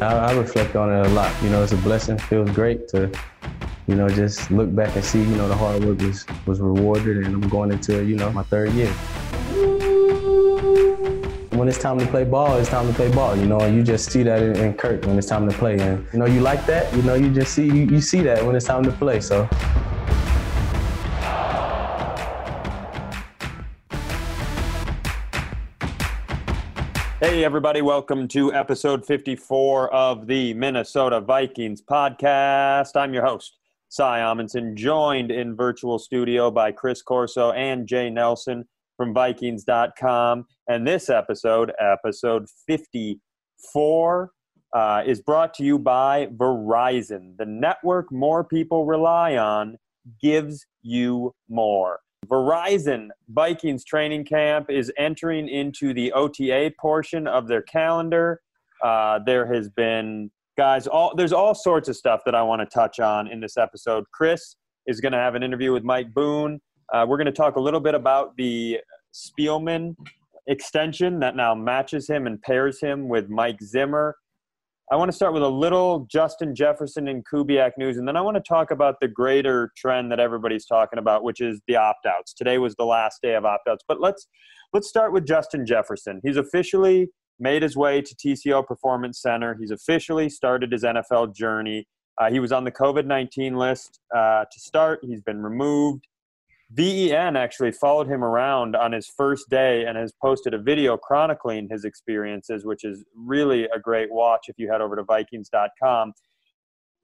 I, I reflect on it a lot. You know, it's a blessing. Feels great to, you know, just look back and see, you know, the hard work was was rewarded, and I'm going into, you know, my third year. When it's time to play ball, it's time to play ball. You know, you just see that in, in Kirk when it's time to play, and you know, you like that. You know, you just see you, you see that when it's time to play. So. Hey, everybody, welcome to episode 54 of the Minnesota Vikings podcast. I'm your host, Cy Amundson, joined in virtual studio by Chris Corso and Jay Nelson from Vikings.com. And this episode, episode 54, uh, is brought to you by Verizon. The network more people rely on gives you more. Verizon Vikings training camp is entering into the OTA portion of their calendar. Uh, there has been guys all there's all sorts of stuff that I want to touch on in this episode. Chris is going to have an interview with Mike Boone. Uh, we're going to talk a little bit about the Spielman extension that now matches him and pairs him with Mike Zimmer. I want to start with a little Justin Jefferson and Kubiak news, and then I want to talk about the greater trend that everybody's talking about, which is the opt-outs. Today was the last day of opt-outs, but let's let's start with Justin Jefferson. He's officially made his way to TCO Performance Center. He's officially started his NFL journey. Uh, he was on the COVID 19 list uh, to start. He's been removed. VEN actually followed him around on his first day and has posted a video chronicling his experiences, which is really a great watch if you head over to Vikings.com.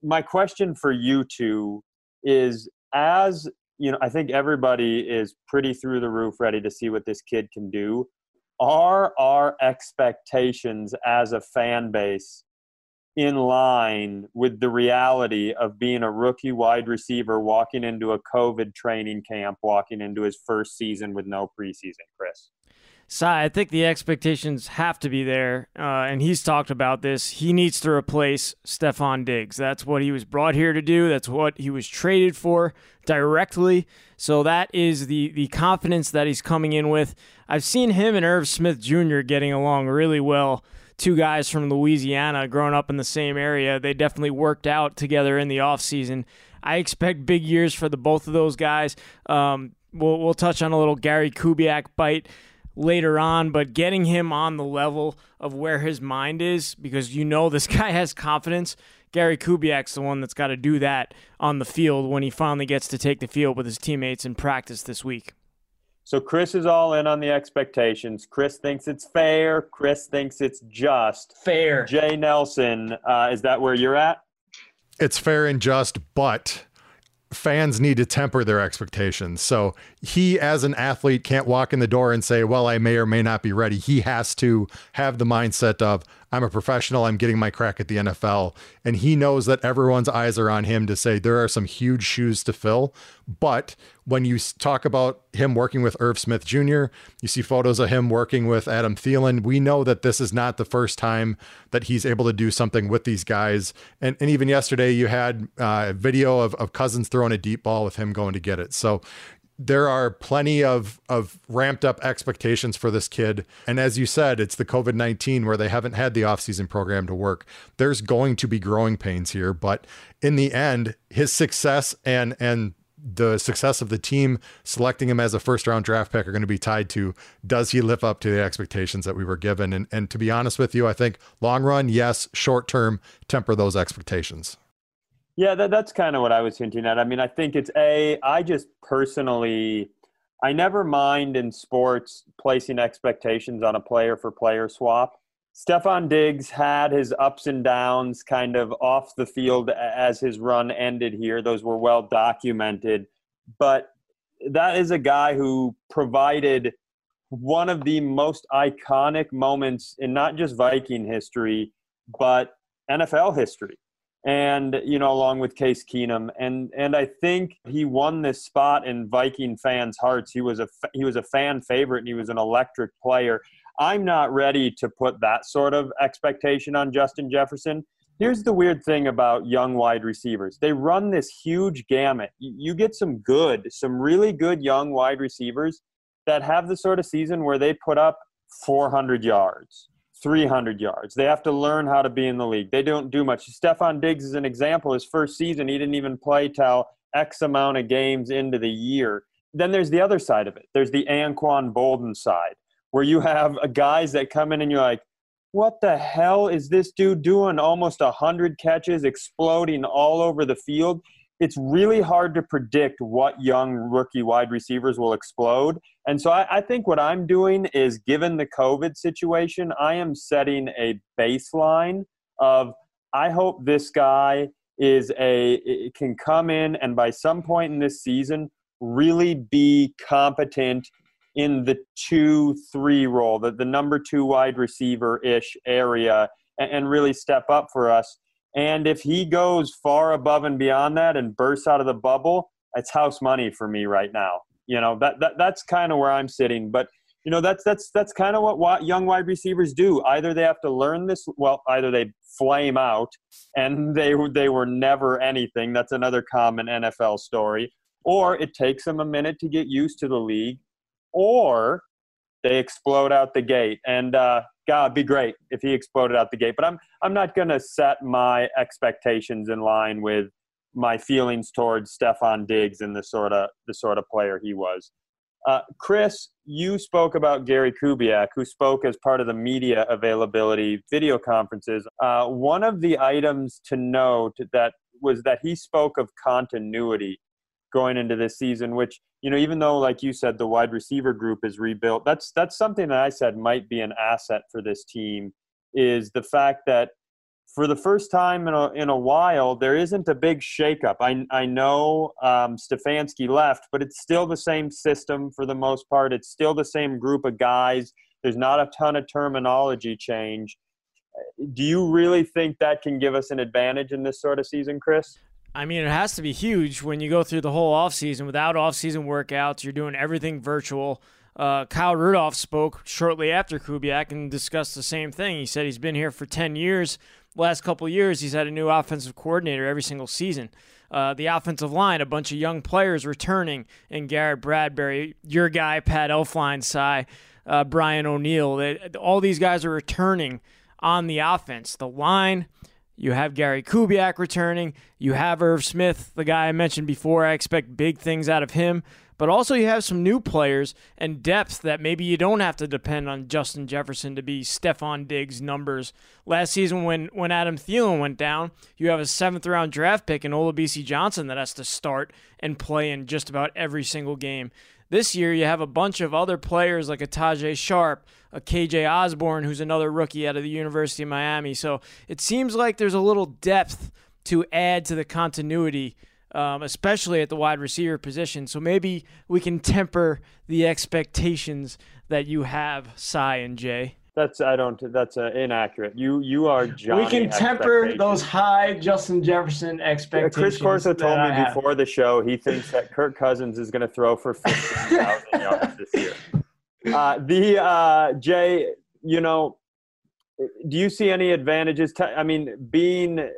My question for you two is as you know, I think everybody is pretty through the roof ready to see what this kid can do. Are our expectations as a fan base in line with the reality of being a rookie wide receiver walking into a COVID training camp, walking into his first season with no preseason, Chris? Cy, I think the expectations have to be there, uh, and he's talked about this. He needs to replace Stefon Diggs. That's what he was brought here to do. That's what he was traded for directly. So that is the the confidence that he's coming in with. I've seen him and Irv Smith Jr. getting along really well two guys from Louisiana growing up in the same area. They definitely worked out together in the offseason. I expect big years for the both of those guys. Um, we'll, we'll touch on a little Gary Kubiak bite later on, but getting him on the level of where his mind is, because you know this guy has confidence. Gary Kubiak's the one that's got to do that on the field when he finally gets to take the field with his teammates in practice this week. So Chris is all in on the expectations. Chris thinks it's fair. Chris thinks it's just. Fair. Jay Nelson, uh, is that where you're at? It's fair and just, but fans need to temper their expectations. So he, as an athlete, can't walk in the door and say, Well, I may or may not be ready. He has to have the mindset of, I'm a professional, I'm getting my crack at the NFL. And he knows that everyone's eyes are on him to say there are some huge shoes to fill. But when you talk about him working with Irv Smith Jr., you see photos of him working with Adam Thielen. We know that this is not the first time that he's able to do something with these guys. And, and even yesterday, you had uh, a video of, of Cousins throwing a deep ball with him going to get it. So there are plenty of of ramped up expectations for this kid. And as you said it's the covid-19 where they haven't had the offseason program to work. There's going to be growing pains here but in the end his success and and the success of the team selecting him as a first round draft pick are going to be tied to does he live up to the expectations that we were given? And and to be honest with you I think long run yes short term temper those expectations yeah, that, that's kind of what I was hinting at. I mean, I think it's a, I just personally, I never mind in sports placing expectations on a player for player swap. Stefon Diggs had his ups and downs kind of off the field as his run ended here. Those were well documented. But that is a guy who provided one of the most iconic moments in not just Viking history, but NFL history and you know along with Case Keenum. And and I think he won this spot in Viking fans hearts. He was a he was a fan favorite and he was an electric player. I'm not ready to put that sort of expectation on Justin Jefferson. Here's the weird thing about young wide receivers. They run this huge gamut. You get some good some really good young wide receivers that have the sort of season where they put up 400 yards 300 yards. They have to learn how to be in the league. They don't do much. Stefon Diggs is an example. His first season, he didn't even play till X amount of games into the year. Then there's the other side of it. There's the Anquan Boldin side, where you have guys that come in and you're like, what the hell is this dude doing? Almost 100 catches, exploding all over the field. It's really hard to predict what young rookie wide receivers will explode. And so I, I think what I'm doing is, given the COVID situation, I am setting a baseline of I hope this guy is a can come in and by some point in this season really be competent in the two three role, the, the number two wide receiver ish area, and, and really step up for us. And if he goes far above and beyond that and bursts out of the bubble, it's house money for me right now. You know that, that that's kind of where I'm sitting. But you know that's that's that's kind of what young wide receivers do. Either they have to learn this. Well, either they flame out and they they were never anything. That's another common NFL story. Or it takes them a minute to get used to the league or they explode out the gate. And uh, God, it'd be great if he exploded out the gate. But I'm I'm not going to set my expectations in line with my feelings towards Stefon Diggs and the sort of the sort of player he was. Uh, Chris, you spoke about Gary Kubiak, who spoke as part of the media availability video conferences. Uh, one of the items to note that was that he spoke of continuity going into this season, which you know, even though like you said, the wide receiver group is rebuilt, that's that's something that I said might be an asset for this team. Is the fact that for the first time in a, in a while, there isn't a big shakeup. I, I know um, Stefanski left, but it's still the same system for the most part. It's still the same group of guys. There's not a ton of terminology change. Do you really think that can give us an advantage in this sort of season, Chris? I mean, it has to be huge when you go through the whole offseason without offseason workouts. You're doing everything virtual. Uh, Kyle Rudolph spoke shortly after Kubiak and discussed the same thing. He said he's been here for 10 years. Last couple years, he's had a new offensive coordinator every single season. Uh, the offensive line, a bunch of young players returning, and Garrett Bradbury, your guy, Pat Elflein, Cy, uh, Brian O'Neill. All these guys are returning on the offense. The line, you have Gary Kubiak returning. You have Irv Smith, the guy I mentioned before. I expect big things out of him. But also, you have some new players and depth that maybe you don't have to depend on Justin Jefferson to be Stefon Diggs numbers. Last season, when, when Adam Thielen went down, you have a seventh round draft pick in Olabisi Johnson that has to start and play in just about every single game. This year, you have a bunch of other players like a Tajae Sharpe, a KJ Osborn, who's another rookie out of the University of Miami. So it seems like there's a little depth to add to the continuity, um, especially at the wide receiver position. So maybe we can temper the expectations that you have, Cy and Jay. That's I don't. That's uh, inaccurate. You you are Johnny. We can temper those high Justin Jefferson expectations. Chris Corso told me I before have. the show he thinks that Kirk Cousins is going to throw for fifteen thousand yards this year. Uh, the uh, Jay, you know, do you see any advantages? To, I mean, being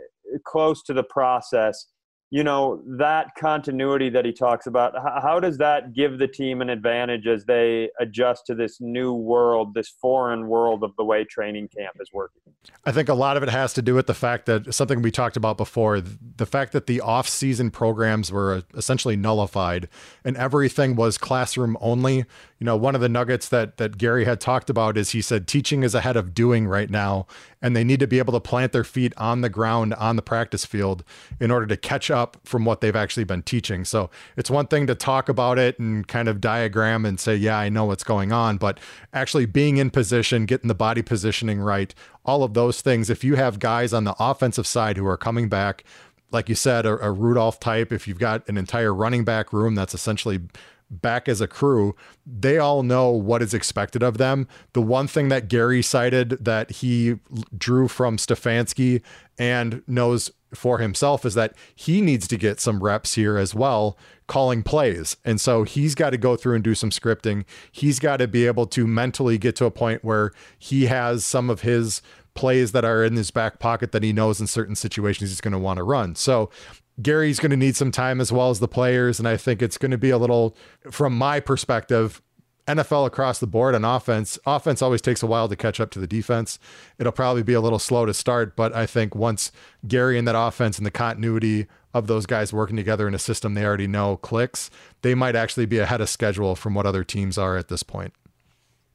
close to the process you know that continuity that he talks about how does that give the team an advantage as they adjust to this new world this foreign world of the way training camp is working? I think a lot of it has to do with the fact that something we talked about before the fact that the off-season programs were uh, essentially nullified and everything was classroom only you know one of the nuggets that that gary had talked about is he said teaching is ahead of doing right now and they need to be able to plant their feet on the ground on the practice field in order to catch up from what they've actually been teaching. So it's one thing to talk about it and kind of diagram and say, yeah, I know what's going on, but actually being in position, getting the body positioning right, all of those things. If you have guys on the offensive side who are coming back, like you said, a, a Rudolph type, if you've got an entire running back room that's essentially back as a crew, they all know what is expected of them. The one thing that Gary cited that he drew from Stefanski and knows for himself is that he needs to get some reps here as well calling plays. And so he's got to go through and do some scripting. He's got to be able to mentally get to a point where he has some of his plays that are in his back pocket that he knows in certain situations he's going to want to run. So Gary's going to need some time as well as the players. And I think it's going to be a little, from my perspective, NFL across the board on offense, offense always takes a while to catch up to the defense. It'll probably be a little slow to start, but I think once Gary and that offense and the continuity of those guys working together in a system they already know clicks, they might actually be ahead of schedule from what other teams are at this point.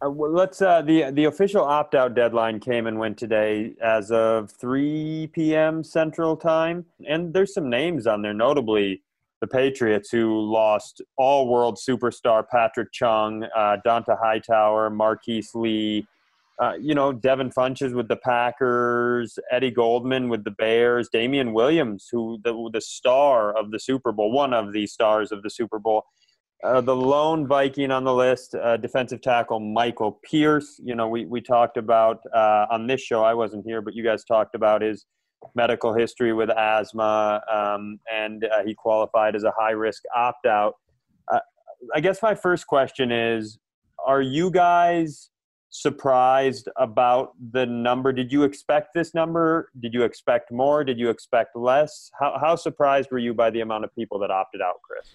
Uh, well, let's uh, the the official opt out deadline came and went today as of 3 p.m. Central Time, and there's some names on there, notably the Patriots, who lost all world superstar Patrick Chung, uh, Dont'a Hightower, Marquise Lee, uh, you know, Devin Funchess with the Packers, Eddie Goldman with the Bears, Damien Williams, who the, the star of the Super Bowl, one of the stars of the Super Bowl. Uh, the lone Viking on the list, uh, defensive tackle Michael Pierce. You know, we, we talked about uh, on this show, I wasn't here, but you guys talked about his medical history with asthma, um, and uh, he qualified as a high risk opt out. Uh, I guess my first question is Are you guys surprised about the number? Did you expect this number? Did you expect more? Did you expect less? How, how surprised were you by the amount of people that opted out, Chris?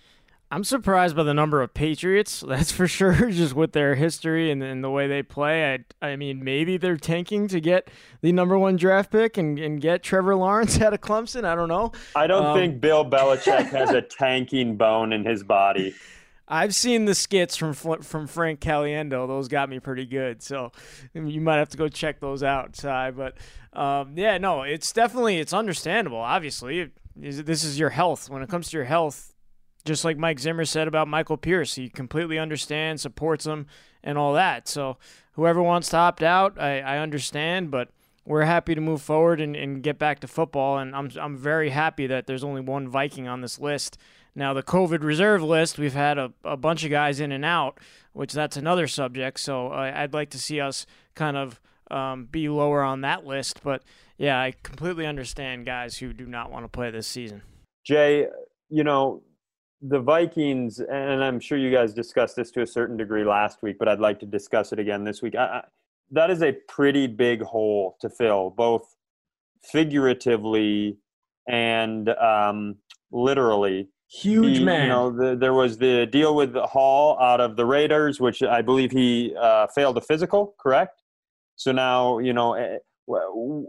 I'm surprised by the number of Patriots. That's for sure. Just with their history and, and the way they play, I, I mean, maybe they're tanking to get the number one draft pick and, and get Trevor Lawrence out of Clemson. I don't know. I don't um, think Bill Belichick has a tanking bone in his body. I've seen the skits from from Frank Caliendo; those got me pretty good. So you might have to go check those out, Ty. But um, yeah, no, it's definitely it's understandable. Obviously, this is your health. When it comes to your health, just like Mike Zimmer said about Michael Pierce. He completely understands, supports him, and all that. So whoever wants to opt out, I, I understand, but we're happy to move forward and, and get back to football. And I'm, I'm very happy that there's only one Viking on this list. Now, the COVID reserve list, we've had a, a bunch of guys in and out, which that's another subject. So uh, I'd like to see us kind of um, be lower on that list. But yeah, I completely understand guys who do not want to play this season. Jay, you know, the Vikings, and I'm sure you guys discussed this to a certain degree last week, but I'd like to discuss it again this week. I, I, that is a pretty big hole to fill, both figuratively and um, literally. Huge man. You know, the, there was the deal with Hall out of the Raiders, which I believe he uh, failed a physical, correct? So now, you know, eh,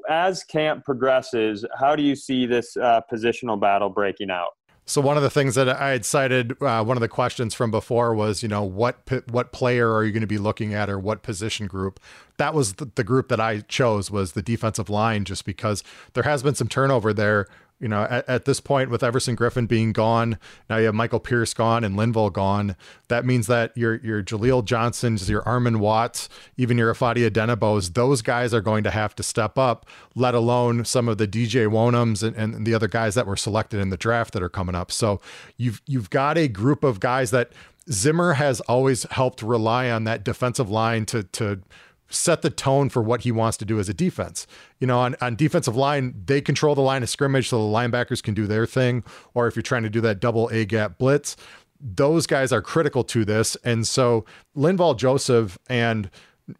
as camp progresses, how do you see this uh, positional battle breaking out? So one of the things that I had cited, uh, one of the questions from before was, you know, what what player are you going to be looking at, or what position group? That was the, the group that I chose was the defensive line, just because there has been some turnover there you know, at, at, this point, with Everson Griffen being gone, now you have Michael Pierce gone and Linval gone. That means that your your Jaleel Johnsons, your Armon Watts, even your Ifeadi Odenigbo's, those guys are going to have to step up. Let alone some of the DJ Wonnums and, and the other guys that were selected in the draft that are coming up. So you've you've got a group of guys that Zimmer has always helped rely on that defensive line to to set the tone for what he wants to do as a defense. You know, on, on defensive line, they control the line of scrimmage so the linebackers can do their thing. Or if you're trying to do that double A gap blitz, those guys are critical to this. And so Linval Joseph and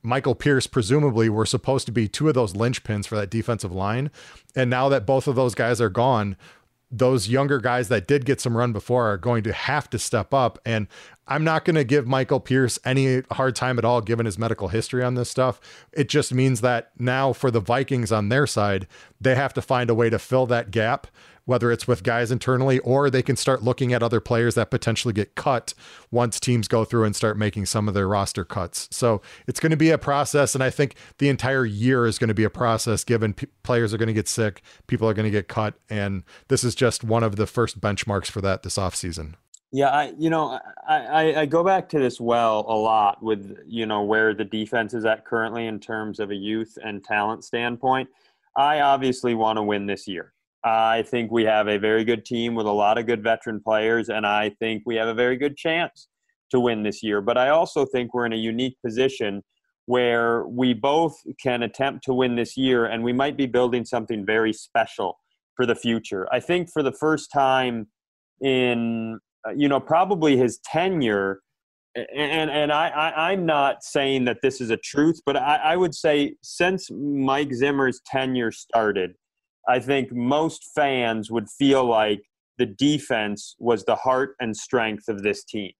Michael Pierce presumably were supposed to be two of those linchpins for that defensive line. And now that both of those guys are gone, those younger guys that did get some run before are going to have to step up. And I'm not going to give Michael Pierce any hard time at all, given his medical history on this stuff. It just means that now for the Vikings on their side, they have to find a way to fill that gap whether it's with guys internally or they can start looking at other players that potentially get cut once teams go through and start making some of their roster cuts. So it's going to be a process. And I think the entire year is going to be a process given p- players are going to get sick, people are going to get cut. And this is just one of the first benchmarks for that this offseason. Yeah, I you know I, I, I, go back to this well a lot with you know where the defense is at currently in terms of a youth and talent standpoint. I obviously want to win this year. I think we have a very good team with a lot of good veteran players, and I think we have a very good chance to win this year. But I also think we're in a unique position where we both can attempt to win this year, and we might be building something very special for the future. I think for the first time in, uh, you know, probably his tenure, and and I, I am not saying that this is a truth, but I, I would say since Mike Zimmer's tenure started, I think most fans would feel like the defense was the heart and strength of this team.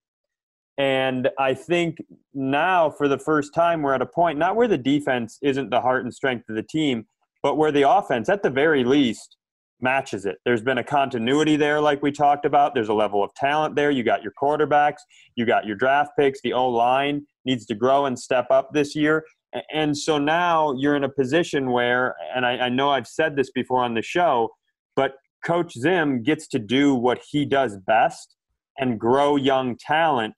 And I think now, for the first time, we're at a point not where the defense isn't the heart and strength of the team, but where the offense, at the very least, matches it. There's been a continuity there, like we talked about. There's a level of talent there. You got your quarterbacks, you got your draft picks. The O line needs to grow and step up this year. And so now you're in a position where, and I, I know I've said this before on the show, but Coach Zim gets to do what he does best and grow young talent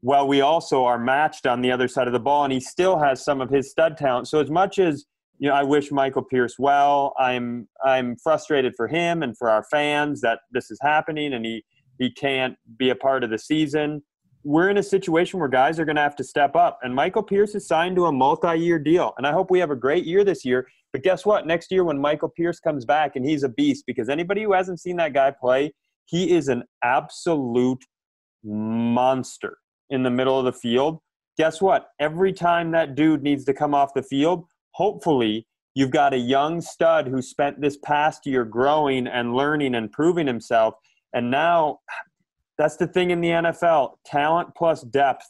while we also are matched on the other side of the ball and he still has some of his stud talent. So as much as you know i wish michael pierce well i'm i'm frustrated for him and for our fans that this is happening and he he can't be a part of the season we're in a situation where guys are going to have to step up and michael pierce is signed to a multi-year deal and i hope we have a great year this year but guess what next year when michael pierce comes back and he's a beast because anybody who hasn't seen that guy play he is an absolute monster in the middle of the field. Guess what? Every time that dude needs to come off the field, hopefully you've got a young stud who spent this past year growing and learning and proving himself. And now that's the thing in the NFL talent plus depth,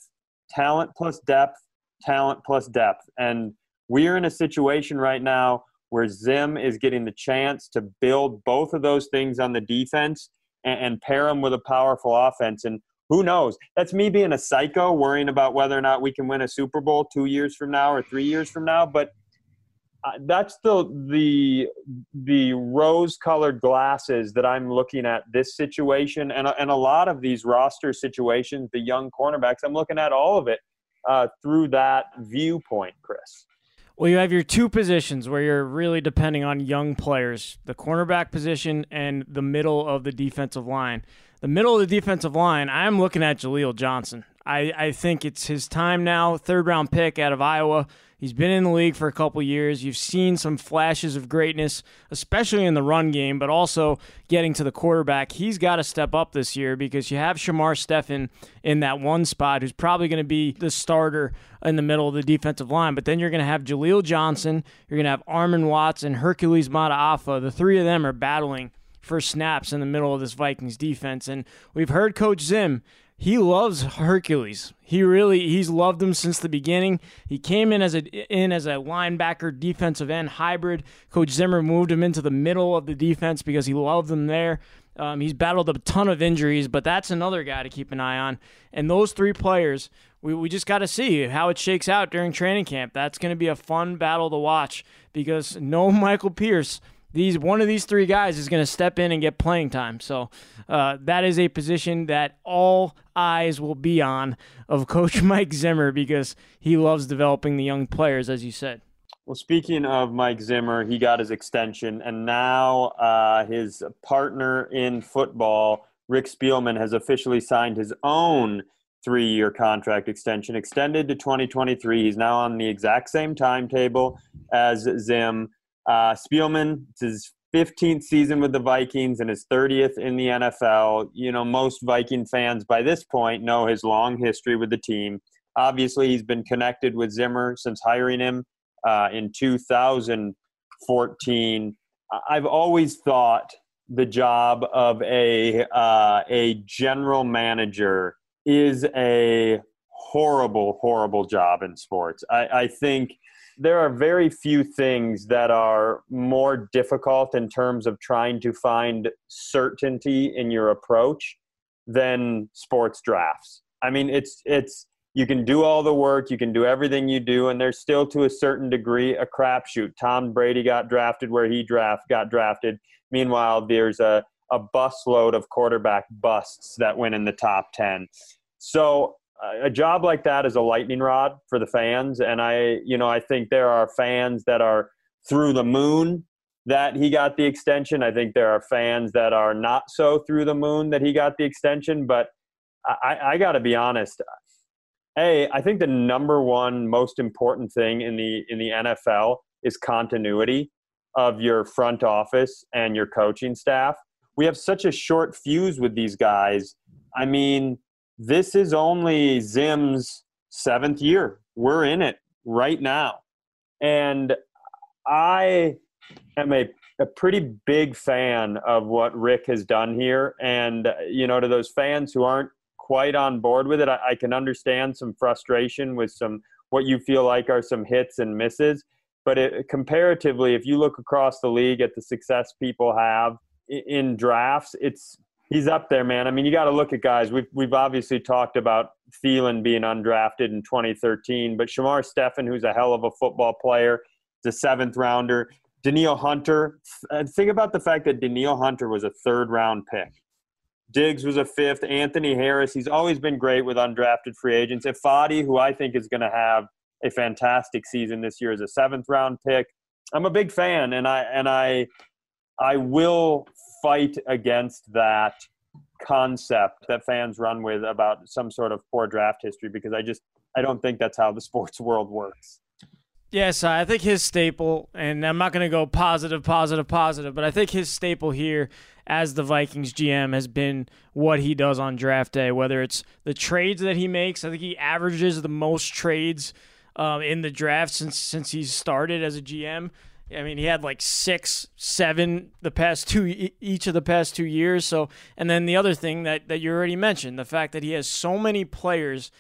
talent plus depth, talent plus depth. And we're in a situation right now where Zim is getting the chance to build both of those things on the defense and, and pair them with a powerful offense. And who knows? That's me being a psycho, worrying about whether or not we can win a Super Bowl two years from now or three years from now. But that's the the the rose-colored glasses that I'm looking at this situation, and and a lot of these roster situations, the young cornerbacks. I'm looking at all of it uh, through that viewpoint, Chris. Well, you have your two positions where you're really depending on young players the cornerback position and the middle of the defensive line. The middle of the defensive line, I'm looking at Jaleel Johnson. I, I think it's his time now. Third round pick out of Iowa. He's been in the league for a couple years. You've seen some flashes of greatness, especially in the run game, but also getting to the quarterback. He's got to step up this year because you have Shamar Stephen in that one spot who's probably going to be the starter in the middle of the defensive line. But then you're going to have Jaleel Johnson, you're going to have Armon Watts, and Hercules Mata'afa. The three of them are battling for snaps in the middle of this Vikings defense. And we've heard Coach Zim he loves Hercules. He really he's loved him since the beginning. He came in as a in as a linebacker defensive end hybrid. Coach Zimmer moved him into the middle of the defense because he loved him there. Um, he's battled a ton of injuries, but that's another guy to keep an eye on. And those three players, we, we just got to see how it shakes out during training camp. That's going to be a fun battle to watch because no Michael Pierce these one of these three guys is going to step in and get playing time. So uh, that is a position that all eyes will be on of Coach Mike Zimmer because he loves developing the young players, as you said. Well, speaking of Mike Zimmer, he got his extension, and now uh, his partner in football, Rick Spielman, has officially signed his own three year contract extension, extended to 2023. He's now on the exact same timetable as Zim. Uh, Spielman, it's his 15th season with the Vikings and his 30th in the NFL. You know, most Viking fans by this point know his long history with the team. Obviously, he's been connected with Zimmer since hiring him uh, in 2014. I've always thought the job of a uh, a general manager is a horrible, horrible job in sports. I, I think there are very few things that are more difficult in terms of trying to find certainty in your approach than sports drafts. I mean, it's it's you can do all the work, you can do everything you do, and there's still to a certain degree a crapshoot. Tom Brady got drafted where he draft got drafted. Meanwhile, there's a a busload of quarterback busts that went in the top ten. So a job like that is a lightning rod for the fans. And i you know i think there are fans that are through the moon that he got the extension. I think there are fans that are not so through the moon that he got the extension. But i, I got to be honest. Hey i think the number one most important thing in the in the nfl is continuity of your front office and your coaching staff. We have such a short fuse with these guys. I mean this is only Zim's seventh year. We're in it right now. And I am a, a pretty big fan of what Rick has done here. And, you know, to those fans who aren't quite on board with it. I, I can understand some frustration with some what you feel like are some hits and misses. But it, comparatively, if you look across the league at the success people have in, in drafts, it's he's up there, man. I mean, you got to look at guys. We've we've obviously talked about Thielen being undrafted in 2013, but Shamar Stephen, who's a hell of a football player, the seventh rounder. Danielle Hunter. Think about the fact that Danielle Hunter was a third round pick. Diggs was a fifth. Anthony Harris, he's always been great with undrafted free agents. Ifeadi, who I think is going to have a fantastic season this year, is a seventh round pick. I'm a big fan, and I and I I will fight against that concept that fans run with about some sort of poor draft history because I just I don't think that's how the sports world works. Yes, I think his staple, and I'm not going to go positive, positive, positive, but I think his staple here as the Vikings GM has been what he does on draft day, whether it's the trades that he makes. I think he averages the most trades um, in the draft since since he's started as a GM. I mean, he had like six, seven the past two each of the past two years. So, and then the other thing that that you already mentioned, the fact that he has so many players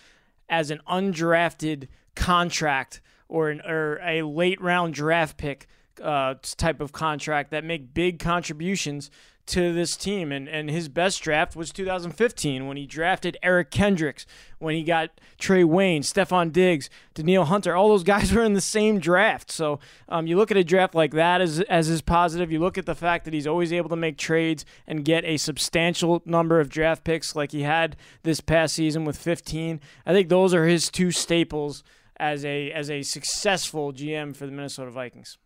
as an undrafted contract or an, or a late round draft pick uh, type of contract that make big contributions to this team. And, and his best draft was 2015 when he drafted Eric Kendricks, when he got Trae Waynes, Stefon Diggs, Danielle Hunter. All those guys were in the same draft. So um, you look at a draft like that as, as his positive. You look at the fact that he's always able to make trades and get a substantial number of draft picks like he had this past season with 15. I think those are his two staples as a as a successful GM for the Minnesota Vikings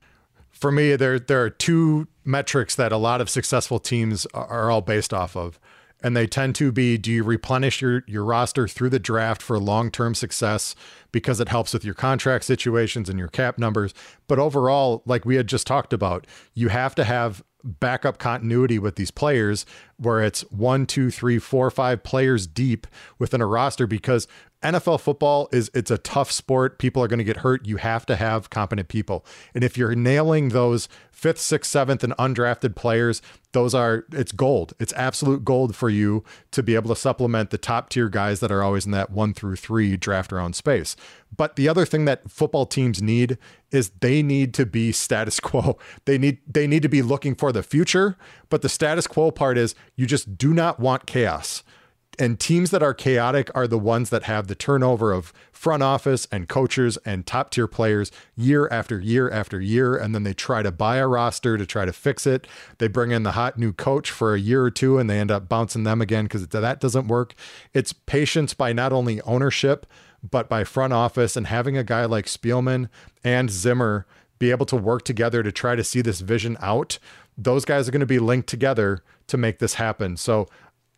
for me, there there are two metrics that a lot of successful teams are all based off of. And they tend to be do you replenish your, your roster through the draft for long term success because it helps with your contract situations and your cap numbers. But overall, like we had just talked about, you have to have backup continuity with these players where it's one, two, three, four, five players deep within a roster because NFL football is it's a tough sport. People are going to get hurt. You have to have competent people. And if you're nailing those fifth, sixth, seventh, and undrafted players, those are it's gold. It's absolute gold for you to be able to supplement the top tier guys that are always in that one through three draft around space. But the other thing that football teams need is they need to be status quo. They need they need to be looking for the future. But the status quo part is you just do not want chaos and teams that are chaotic are the ones that have the turnover of front office and coaches and top tier players year after year after year. And then they try to buy a roster to try to fix it. They bring in the hot new coach for a year or two and they end up bouncing them again because that doesn't work. It's patience by not only ownership but by front office and having a guy like spielman and zimmer be able to work together to try to see this vision out. Those guys are going to be linked together to make this happen. So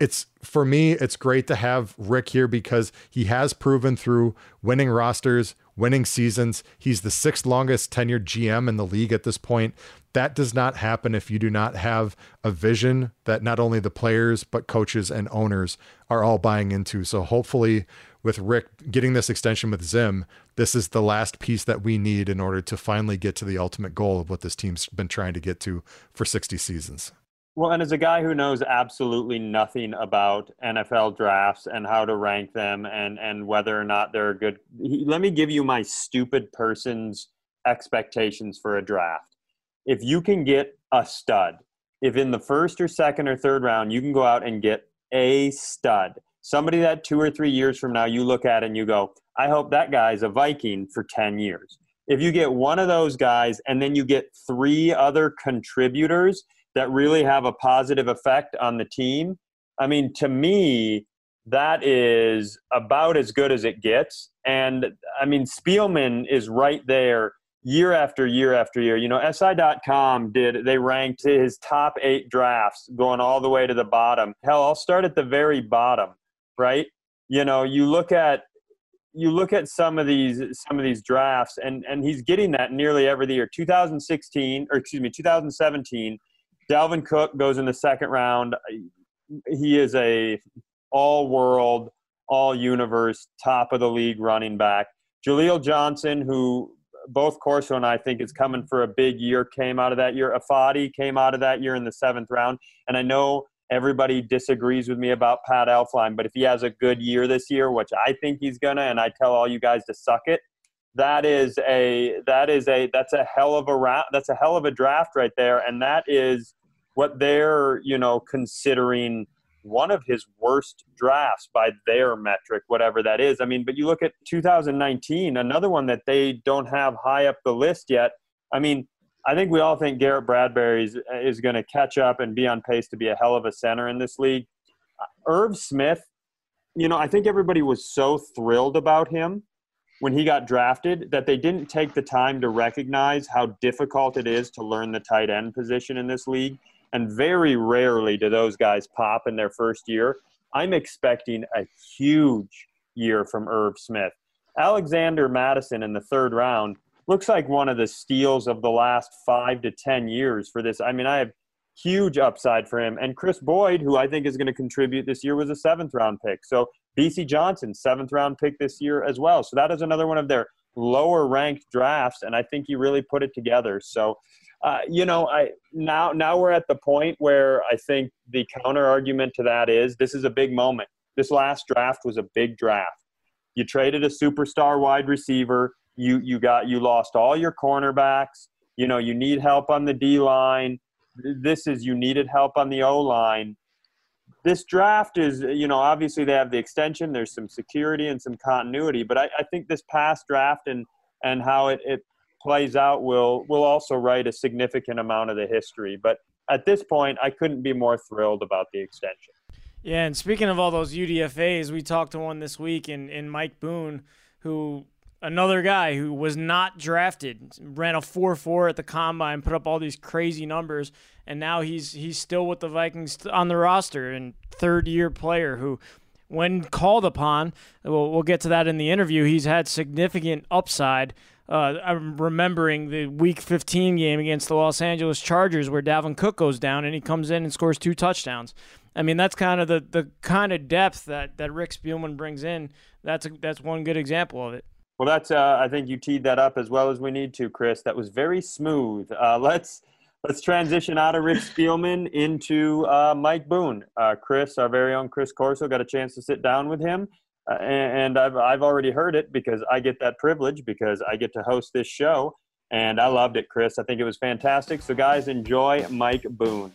it's for me, it's great to have Rick here because he has proven through winning rosters, winning seasons. He's the sixth longest tenured GM in the league at this point. That does not happen if you do not have a vision that not only the players, but coaches and owners are all buying into. So hopefully, with Rick getting this extension with Zim, this is the last piece that we need in order to finally get to the ultimate goal of what this team's been trying to get to for 60 seasons. Well, and as a guy who knows absolutely nothing about NFL drafts and how to rank them and and whether or not they're good, let me give you my stupid person's expectations for a draft. If you can get a stud, if in the first or second or third round you can go out and get a stud, somebody that two or three years from now you look at and you go, I hope that guy's a Viking for 10 years. If you get one of those guys and then you get three other contributors – that really have a positive effect on the team. I mean, to me, that is about as good as it gets. And I mean, Spielman is right there year after year after year. You know, SI.com did, they ranked his top eight drafts going all the way to the bottom. Hell, I'll start at the very bottom, right? You know, you look at, you look at some of these some of these drafts and and he's getting that nearly every year 2016 or excuse me 2017 Dalvin Cook goes in the second round. He is a all-world, all-universe, top of the league running back. Jaleel Johnson, who both Corso and I think is coming for a big year, came out of that year. Ifeadi came out of that year in the seventh round. And I know Everybody disagrees with me about Pat Elflein, but if he has a good year this year, which I think he's gonna, and I tell all you guys to suck it, that is a that is a that's a hell of a round that's a hell of a draft right there, and that is what they're you know considering one of his worst drafts by their metric, whatever that is. I mean, but you look at 2019, another one that they don't have high up the list yet. I mean, I think we all think Garrett Bradbury is, is going to catch up and be on pace to be a hell of a center in this league. Uh, Irv Smith, you know, I think everybody was so thrilled about him when he got drafted that they didn't take the time to recognize how difficult it is to learn the tight end position in this league. And very rarely do those guys pop in their first year. I'm expecting a huge year from Irv Smith. Alexander Mattison in the third round looks like one of the steals of the last five to 10 years for this. I mean, I have huge upside for him. And Kris Boyd, who I think is going to contribute this year, was a seventh round pick. So Bisi Johnson, seventh round pick this year as well. So that is another one of their lower ranked drafts. And I think he really put it together. So, uh, you know, I now now we're at the point where I think the counter argument to that is this is a big moment. This last draft was a big draft. You traded a superstar wide receiver you you got you lost all your cornerbacks. You know, you need help on the D line. This is you needed help on the O line. This draft is, you know, obviously they have the extension. There's some security and some continuity, but I, I think this past draft and and how it, it plays out will will also write a significant amount of the history. But at this point, I couldn't be more thrilled about the extension. Yeah, and speaking of all those UDFA's, we talked to one this week in, in Mike Boone, who another guy who was not drafted ran a 4-4 at the combine put up all these crazy numbers and now he's he's still with the Vikings on the roster and third year player who when called upon we'll, we'll get to that in the interview he's had significant upside uh, I'm remembering the Week 15 game against the Los Angeles Chargers where Dalvin Cook goes down and he comes in and scores two touchdowns. I mean, that's kind of the, the kind of depth that, that Rick Spielman brings in. That's a, that's one good example of it. Well, that's uh, I think you teed that up as well as we need to, Chris. That was very smooth. Uh, let's let's transition out of Rick Spielman into uh, Mike Boone. Uh, Chris, our very own Chris Corso, got a chance to sit down with him, uh, and, and I've I've already heard it because I get that privilege because I get to host this show, and I loved it, Chris. I think it was fantastic. So, guys, enjoy Mike Boone.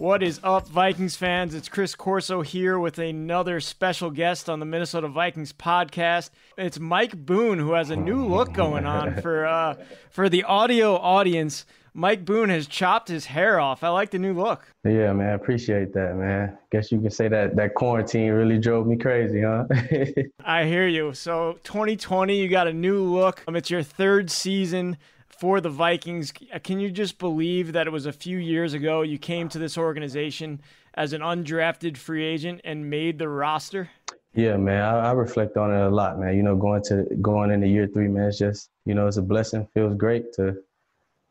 What is up, Vikings fans? It's Chris Corso here with another special guest on the Minnesota Vikings podcast. It's Mike Boone who has a new look going on for uh, for the audio audience. Mike Boone has chopped his hair off. I like the new look. Yeah, man, appreciate that, man. Guess you can say that that quarantine really drove me crazy, huh? I hear you. So 2020, you got a new look. Um, it's your third season for the Vikings. Uh, can you just believe that it was a few years ago you came to this organization as an undrafted free agent and made the roster? Yeah, man, I, I, reflect on it a lot, man. You know, going to going into year three, man, it's just you know, it's a blessing. Feels great to,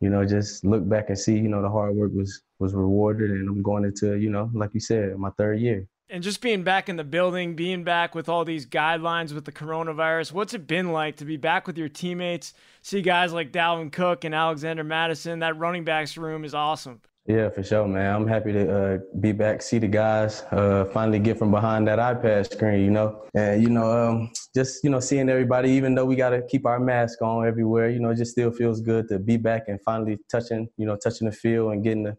you know, just look back and see, you know, the hard work was was rewarded, and I'm going into, you know, like you said, my third year and just being back in the building, being back with all these guidelines with the coronavirus, what's it been like to be back with your teammates? See guys like Dalvin Cook and Alexander Mattison. That running backs room is awesome. Yeah, for sure, man. I'm happy to uh, be back, see the guys, uh, finally get from behind that iPad screen, you know, and you know, um, just you know, seeing everybody. Even though we got to keep our mask on everywhere, you know, it just still feels good to be back and finally touching, you know, touching the field and getting the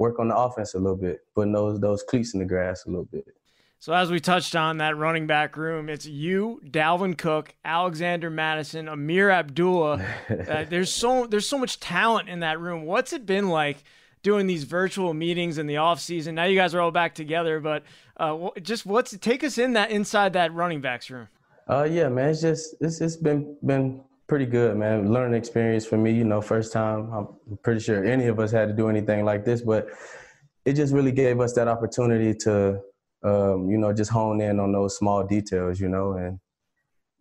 work on the offense a little bit, putting those those cleats in the grass a little bit. So as we touched on that running back room, it's you, Dalvin Cook, Alexander Mattison, Ameer Abdullah. uh, there's so there's so much talent in that room. What's it been like doing these virtual meetings in the off season? Now you guys are all back together, but uh, just what's take us in that inside that running backs room? Uh, yeah, man, it's just it's it's been been pretty good, man. Learning experience for me, you know, first time. I'm pretty sure any of us had to do anything like this, but it just really gave us that opportunity to, um, you know, just hone in on those small details, you know, and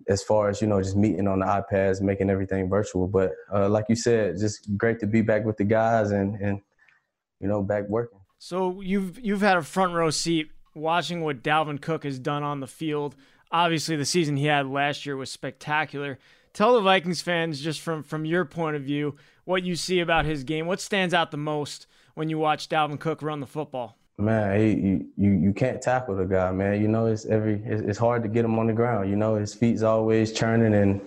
as far as you know, just meeting on the iPads, making everything virtual. But uh, like you said, just great to be back with the guys and and you know back working. So you've you've had a front row seat watching what Dalvin Cook has done on the field. Obviously, the season he had last year was spectacular tell the Vikings fans just from from your point of view what you see about his game. What stands out the most when you watch Dalvin Cook run the football? Man, he, you, you can't tackle the guy, man. You know, it's every it's, it's hard to get him on the ground. You know, his feet's always churning, and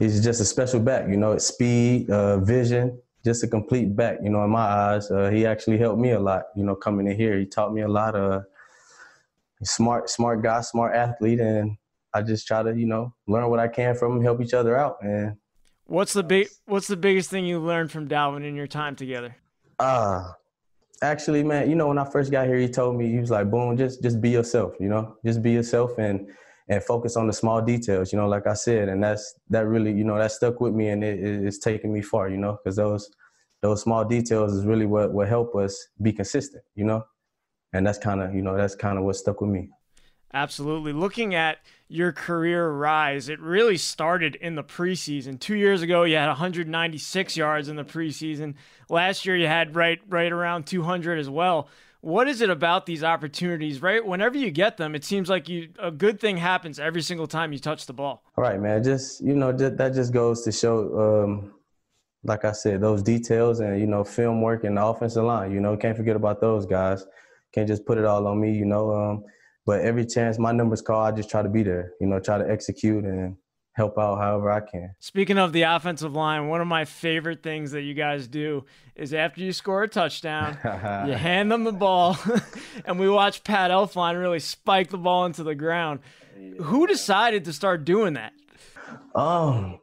he's just a special back. You know, it's speed, uh, vision, just a complete back. You know, in my eyes, uh, he actually helped me a lot. You know, coming in here, he taught me a lot. Of smart, smart guy, smart athlete, and I just try to you know learn what I can from him, help each other out, and. What's the big What's the biggest thing you learned from Dalvin in your time together? Uh, actually, man, you know, when I first got here, he told me he was like, "Boom, just just be yourself. You know, just be yourself and and focus on the small details. You know, like I said, and that's that really, you know, that stuck with me and it, it's taken me far. You know, because those those small details is really what what help us be consistent. You know, and that's kind of you know that's kind of what stuck with me. Absolutely. Looking at your career rise, it really started in the preseason. Two years ago, you had 196 yards in the preseason. Last year, you had right right around 200 as well. What is it about these opportunities? Right, whenever you get them, it seems like you a good thing happens every single time you touch the ball. All right, man. Just you know, just, that just goes to show. Um, like I said, those details and you know, film work and the offensive line. You know, can't forget about those guys. Can't just put it all on me. You know. Um, but every chance my number's called, I just try to be there. You know, try to execute and help out however I can. Speaking of the offensive line, one of my favorite things that you guys do is after you score a touchdown, you hand them the ball, and we watch Pat Elflein really spike the ball into the ground. Who decided to start doing that? Um,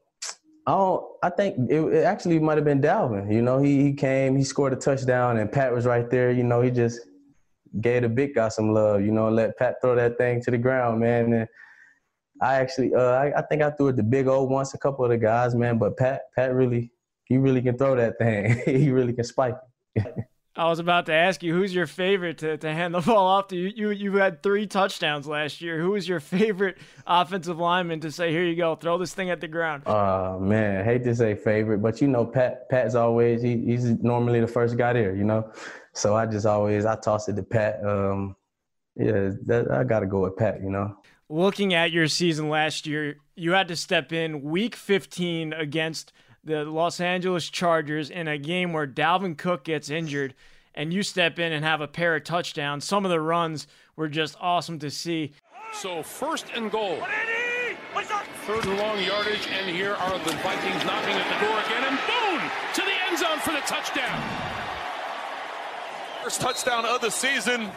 I don't. I think it, it actually might have been Dalvin. You know, he he came, he scored a touchdown, and Pat was right there. You know, he just gave the big guy some love, you know, let Pat throw that thing to the ground, man. And I actually, uh, I, I, think I threw it the big old once, a couple of the guys, man. But Pat, Pat really, he really can throw that thing. he really can spike. I was about to ask you, who's your favorite to, to hand the ball off to? You, you you had three touchdowns last year. Who was your favorite offensive lineman to say, "Here you go, throw this thing at the ground"? Uh man, hate to say favorite, but you know, Pat Pat's always he, he's normally the first guy there. You know, so I just always I toss it to Pat. Um, yeah, that, I got to go with Pat. You know. Looking at your season last year, you had to step in week 15 against the Los Angeles Chargers in a game where Dalvin Cook gets injured, and you step in and have a pair of touchdowns. Some of the runs were just awesome to see. So first and goal. Third and long yardage, and here are the Vikings knocking at the door again, and boom! To the end zone for the touchdown. First touchdown of the season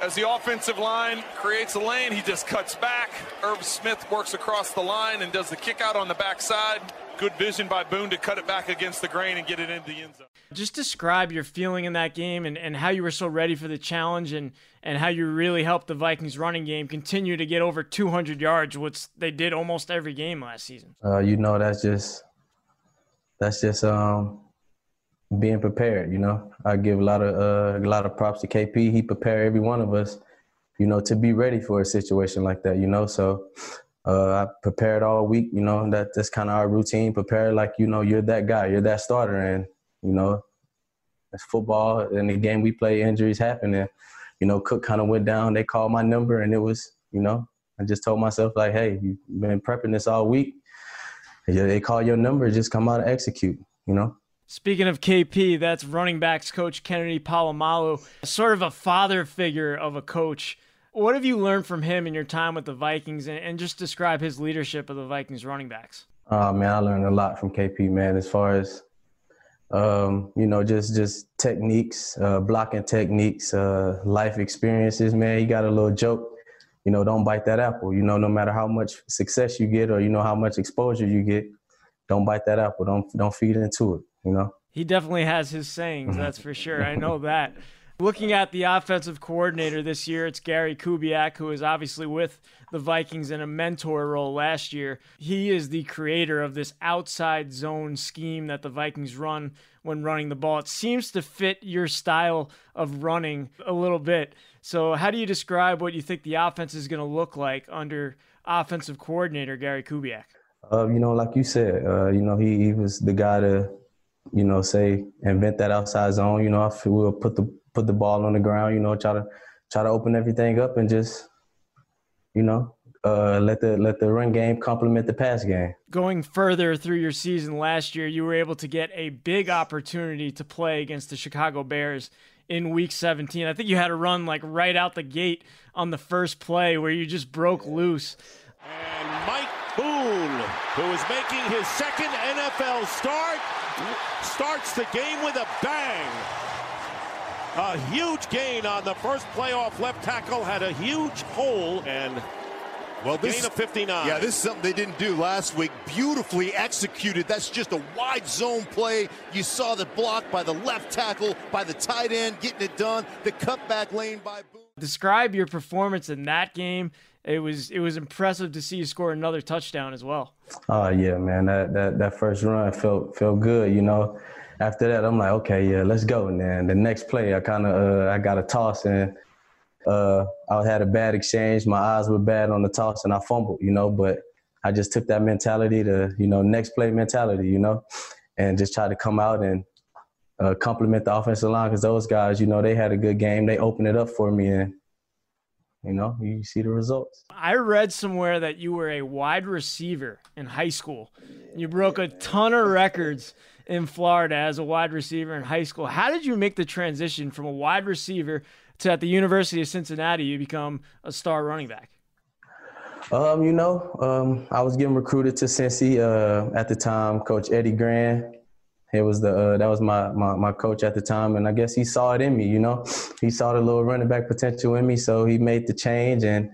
as the offensive line creates a lane. He just cuts back. Irv Smith works across the line and does the kick out on the backside. Good vision by Boone to cut it back against the grain and get it into the end zone. Just describe your feeling in that game and, and how you were so ready for the challenge and, and how you really helped the Vikings running game continue to get over 200 yards, which they did almost every game last season. Uh, you know, that's just that's just um, being prepared. You know, I give a lot of uh, a lot of props to KP. He prepared every one of us, you know, to be ready for a situation like that. You know, so uh, I prepared all week. You know, that that's kind of our routine. Prepare like you know you're that guy, you're that starter, and you know, it's football. And the game we play, injuries happen, and you know, Cook kind of went down. They called my number, and it was you know, I just told myself like, hey, you've been prepping this all week. They call your number, just come out and execute. You know. Speaking of KP, that's running backs coach Kennedy Polamalu, sort of a father figure of a coach. What have you learned from him in your time with the Vikings, and, just describe his leadership of the Vikings running backs? Oh man, I learned a lot from KP, man. As far as um, you know, just just techniques, uh, blocking techniques, uh, life experiences, man. He got a little joke. You know, don't bite that apple. You know, no matter how much success you get or you know how much exposure you get, don't bite that apple. Don't don't feed into it you know? He definitely has his sayings, mm-hmm. that's for sure. I know that. Looking at the offensive coordinator this year, it's Gary Kubiak, who is obviously with the Vikings in a mentor role last year. He is the creator of this outside zone scheme that the Vikings run when running the ball. It seems to fit your style of running a little bit. So, how do you describe what you think the offense is going to look like under offensive coordinator Gary Kubiak? Uh, you know, like you said, uh, you know, he, he was the guy to you know, say invent that outside zone. You know, we'll put the put the ball on the ground. You know, try to try to open everything up and just, you know, uh, let the let the run game complement the pass game. Going further through your season last year, you were able to get a big opportunity to play against the Chicago Bears in week 17. I think you had a run like right out the gate on the first play where you just broke loose. And Mike Boone, who is making his second NFL start, starts the game with a bang. A huge gain on the first playoff left tackle, had a huge hole, and well, this, gain of 59. Yeah, this is something they didn't do last week. Beautifully executed. That's just a wide zone play. You saw the block by the left tackle, by the tight end, getting it done. The cutback lane by Boone. Describe your performance in that game. It was it was impressive to see you score another touchdown as well. Oh yeah, man. That that that first run felt felt good. You know, after that, I'm like, okay, yeah, let's go. And then the next play, I kind of uh, I got a toss and uh, I had a bad exchange. My eyes were bad on the toss and I fumbled. You know, but I just took that mentality to you know next play mentality. You know, and just tried to come out and uh, compliment the offensive line because those guys, you know, they had a good game. They opened it up for me and. You know, you see the results. I read somewhere that you were a wide receiver in high school. You broke a ton of records in Florida as a wide receiver in high school. How did you make the transition from a wide receiver to at the University of Cincinnati you become a star running back? Um, you know, um, I was getting recruited to Cincy uh, at the time. Coach Eddie Gran, he was the uh, that was my, my my coach at the time, and I guess he saw it in me. You know, he saw the little running back potential in me, so he made the change, and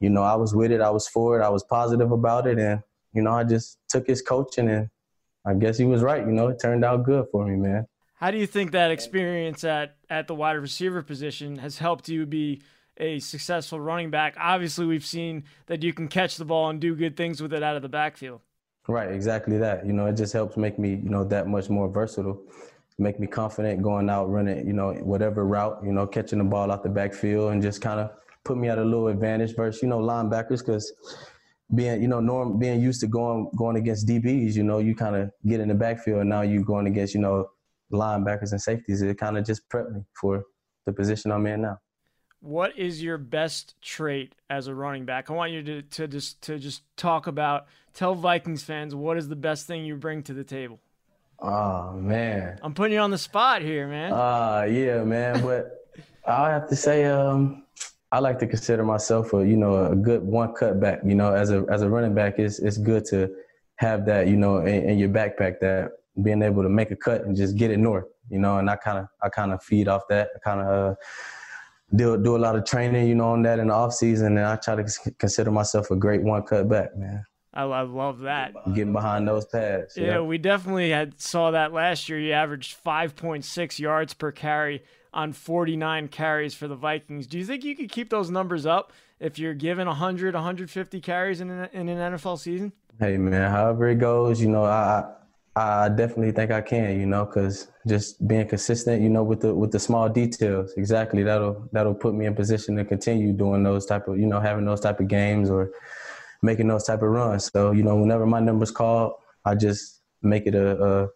you know, I was with it. I was for it. I was positive about it, and you know, I just took his coaching and I guess he was right. You know, it turned out good for me, man. How do you think that experience at at the wide receiver position has helped you be a successful running back? Obviously, we've seen that you can catch the ball and do good things with it out of the backfield. Right, exactly that. You know, it just helps make me, you know, that much more versatile, make me confident going out running, you know, whatever route, you know, catching the ball out the backfield and just kind of put me at a little advantage versus, you know, linebackers because being you know norm being used to going going against DBs, you know, you kind of get in the backfield and now you're going against you know linebackers and safeties. It kind of just prepped me for the position I'm in now. What is your best trait as a running back? I want you to, to just to just talk about tell Vikings fans what is the best thing you bring to the table. Oh man, I'm putting you on the spot here, man. Uh yeah, man. But I have to say, um, I like to consider myself a you know a good one cut back. You know, as a as a running back, it's it's good to have that you know in, in your backpack that being able to make a cut and just get it north. You know, and I kind of I kind of feed off that. I kind of uh, do do a lot of training, you know, on that in the off season, and I try to consider myself a great one cut back, man. I, I love that. Getting behind those pads. Yeah, yeah, we definitely had saw that last year. You averaged 5.6 yards per carry on 49 carries for the Vikings. Do you think you could keep those numbers up if you're given 100, 150 carries in an, in an NFL season? Hey man, however it goes, you know, I I definitely think I can, you know, because just being consistent, you know, with the with the small details, exactly that'll that'll put me in position to continue doing those type of, you know, having those type of games or making those type of runs. So you know, whenever my number's called, I just make it a,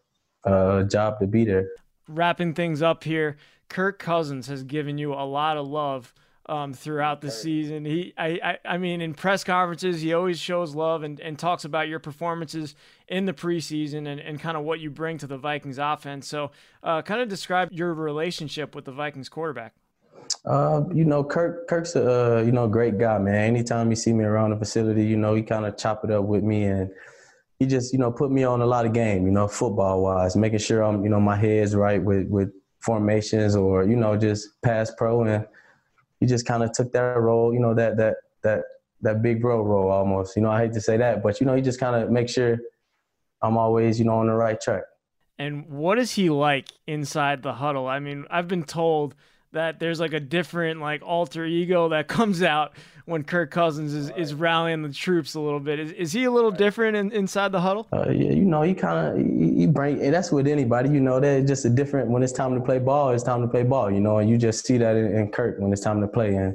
a, a job to be there. Wrapping things up here, Kirk Cousins has given you a lot of love um, throughout the season. He, I, I, I mean, in press conferences, he always shows love and, and talks about your performances in the preseason and, and kind of what you bring to the Vikings offense. So, uh, kind of describe your relationship with the Vikings quarterback. Uh, you know, Kirk, Kirk's a uh, you know great guy, man. Anytime you see me around the facility, you know, he kind of chop it up with me and he just you know put me on a lot of game, you know, football wise, making sure I'm you know my head's right with with formations or you know just pass pro and he just kind of took that role you know that that that that big bro role almost. You know i hate to say that but you know he just kind of make sure i'm always you know on the right track. And what is he like inside the huddle? I mean i've been told that there's like a different like alter ego that comes out when Kirk Cousins is, is rallying the troops a little bit. Is, is he a little different in, inside the huddle? Uh, yeah, you know, he kind of he, he bring and that's with anybody. You know, they're just a different. When it's time to play ball, it's time to play ball. You know, and you just see that in, in Kirk when it's time to play. And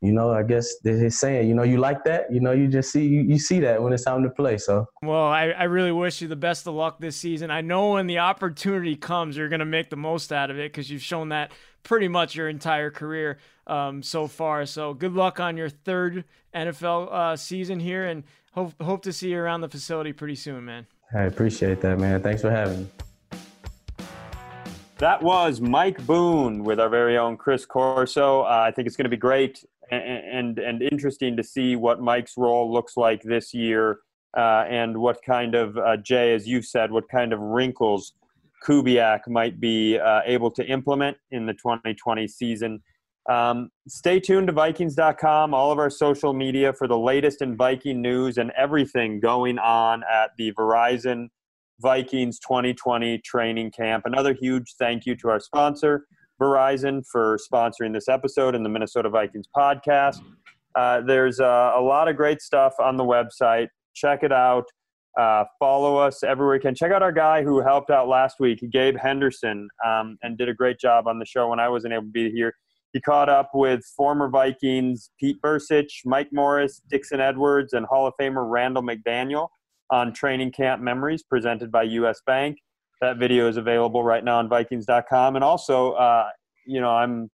you know, I guess they're saying, you know, you like that. You know, you just see you, you see that when it's time to play. So well, I, I really wish you the best of luck this season. I know when the opportunity comes, you're going to make the most out of it because you've shown that pretty much your entire career um, so far. So good luck on your third NFL uh, season here, and hope hope to see you around the facility pretty soon, man. I appreciate that, man. Thanks for having me. That was Mike Boone with our very own Chris Corso. Uh, I think it's going to be great and, and, and interesting to see what Mike's role looks like this year, uh, and what kind of uh, Jay, as you said, what kind of wrinkles Kubiak might be uh, able to implement in the 2020 season. Um, stay tuned to Vikings.com, all of our social media for the latest in Viking news and everything going on at the Verizon Vikings 2020 training camp. Another huge thank you to our sponsor, Verizon, for sponsoring this episode and the Minnesota Vikings podcast. Uh, there's uh, a lot of great stuff on the website. Check it out. Uh, follow us everywhere you can. Check out our guy who helped out last week, Gabe Henderson, um, and did a great job on the show when I wasn't able to be here. He caught up with former Vikings Pete Bercich, Mike Morris, Dixon Edwards, and Hall of Famer Randall McDaniel on Training Camp Memories presented by U.S. Bank. That video is available right now on Vikings.com. And also, uh, you know, I'm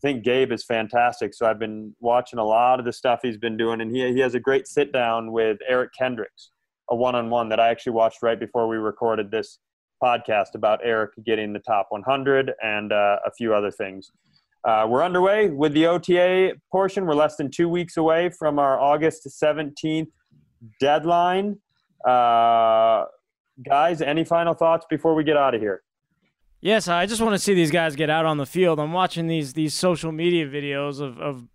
I think Gabe is fantastic. So I've been watching a lot of the stuff he's been doing, and he he has a great sit down with Eric Kendricks, a one on one that I actually watched right before we recorded this podcast about Eric getting the top 100 and uh, a few other things. Uh, we're underway with the OTA portion. We're less than two weeks away from our August 17th deadline. Uh, guys, any final thoughts before we get out of here? Yes, I just want to see these guys get out on the field. I'm watching these these social media videos of, of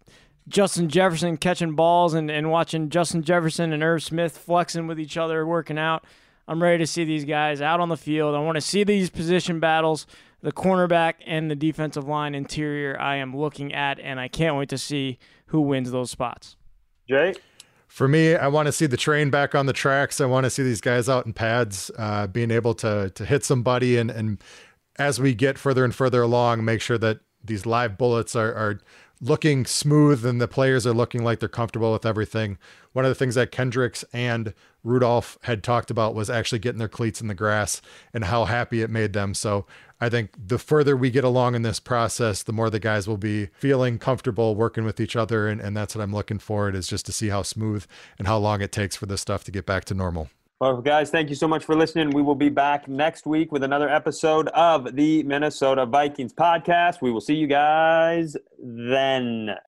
Justin Jefferson catching balls and, and watching Justin Jefferson and Irv Smith flexing with each other, working out. I'm ready to see these guys out on the field. I want to see these position battles, the cornerback and the defensive line interior. I am looking at, and I can't wait to see who wins those spots. Jay? For me, I want to see the train back on the tracks. I want to see these guys out in pads, uh, being able to to hit somebody, and and as we get further and further along, make sure that these live bullets are, are looking smooth and the players are looking like they're comfortable with everything. One of the things that Kendricks and Rudolph had talked about was actually getting their cleats in the grass and how happy it made them. So I think the further we get along in this process, the more the guys will be feeling comfortable working with each other. And, and that's what I'm looking for it is just to see how smooth and how long it takes for this stuff to get back to normal. Well, guys, thank you so much for listening. We will be back next week with another episode of the Minnesota Vikings podcast. We will see you guys then.